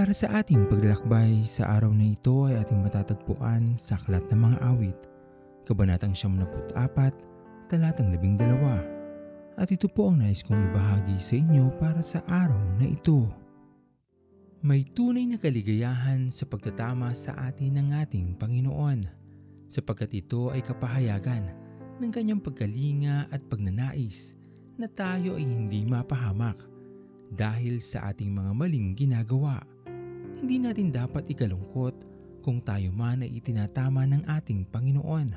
Para sa ating paglalakbay sa araw na ito ay ating matatagpuan sa Aklat ng Mga Awit, Kabanatang 74, Talatang 12. At ito po ang nais kong ibahagi sa inyo para sa araw na ito. May tunay na kaligayahan sa pagtatama sa atin ng ating Panginoon, sapagkat ito ay kapahayagan ng kanyang pagkalinga at pagnanais na tayo ay hindi mapahamak dahil sa ating mga maling ginagawa. Hindi natin dapat ikalungkot kung tayo man ay itinatama ng ating Panginoon.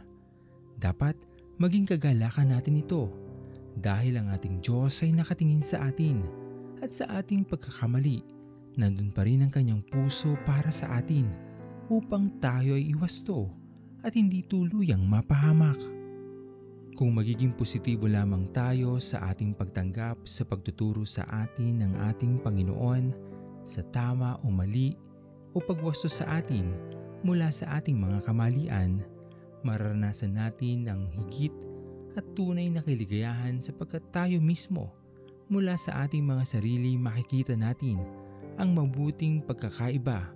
Dapat maging kagalakan natin ito dahil ang ating Diyos ay nakatingin sa atin at sa ating pagkakamali. Nandun pa rin ang kanyang puso para sa atin upang tayo ay iwasto at hindi tuluyang mapahamak. Kung magiging positibo lamang tayo sa ating pagtanggap sa pagtuturo sa atin ng ating Panginoon, sa tama o mali o pagwasto sa atin mula sa ating mga kamalian, mararanasan natin ang higit at tunay na kaligayahan sapagkat tayo mismo mula sa ating mga sarili makikita natin ang mabuting pagkakaiba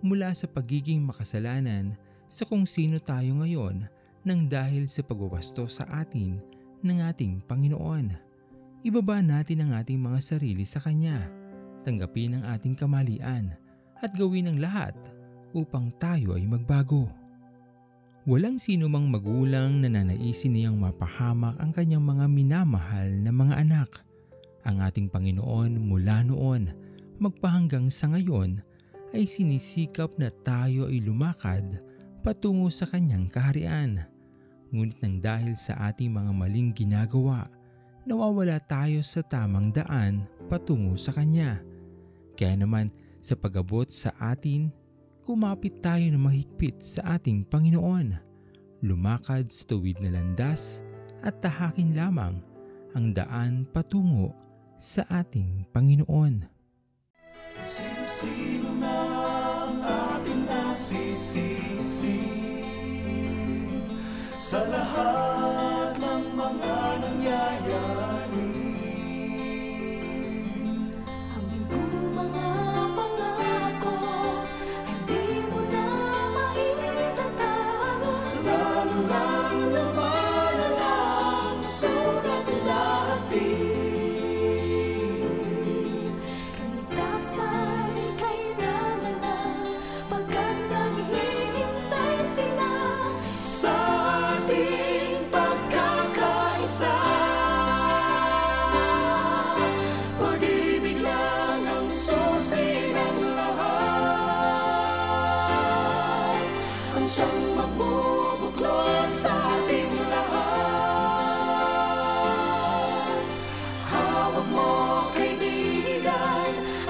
mula sa pagiging makasalanan sa kung sino tayo ngayon nang dahil sa pagwawasto sa atin ng ating Panginoon. Ibaba natin ang ating mga sarili sa Kanya tanggapin ang ating kamalian at gawin ang lahat upang tayo ay magbago. Walang sino mang magulang na nanaisin niyang mapahamak ang kanyang mga minamahal na mga anak. Ang ating Panginoon mula noon magpahanggang sa ngayon ay sinisikap na tayo ay lumakad patungo sa kanyang kaharian. Ngunit nang dahil sa ating mga maling ginagawa, nawawala tayo sa tamang daan patungo sa Kanya. Kaya naman sa pagabot sa atin, kumapit tayo na mahigpit sa ating Panginoon. Lumakad sa tuwid na landas at tahakin lamang ang daan patungo sa ating Panginoon. Sino-sino man ating nasisisi sa lahat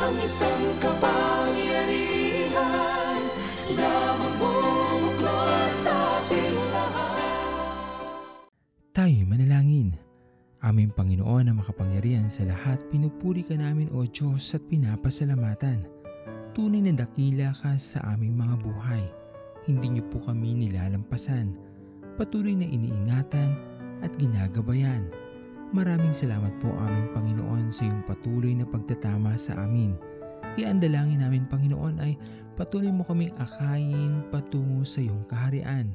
Ang isang kapangyarihan Na magbubuklod sa ating lahat Tayo manalangin. Aming Panginoon na makapangyarihan sa lahat, pinupuri ka namin o Diyos at pinapasalamatan. Tunay na dakila ka sa aming mga buhay. Hindi niyo po kami nilalampasan. Patuloy na iniingatan at ginagabayan. Maraming salamat po aming Panginoon sa iyong patuloy na pagtatama sa amin. Iandalangin namin Panginoon ay patuloy mo kaming akayin patungo sa iyong kaharian.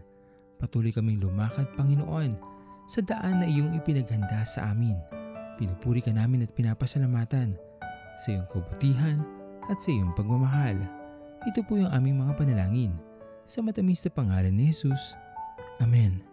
Patuloy kaming lumakad Panginoon sa daan na iyong ipinaghanda sa amin. Pinupuri ka namin at pinapasalamatan sa iyong kabutihan at sa iyong pagmamahal. Ito po yung aming mga panalangin. Sa matamis na pangalan ni Jesus. Amen.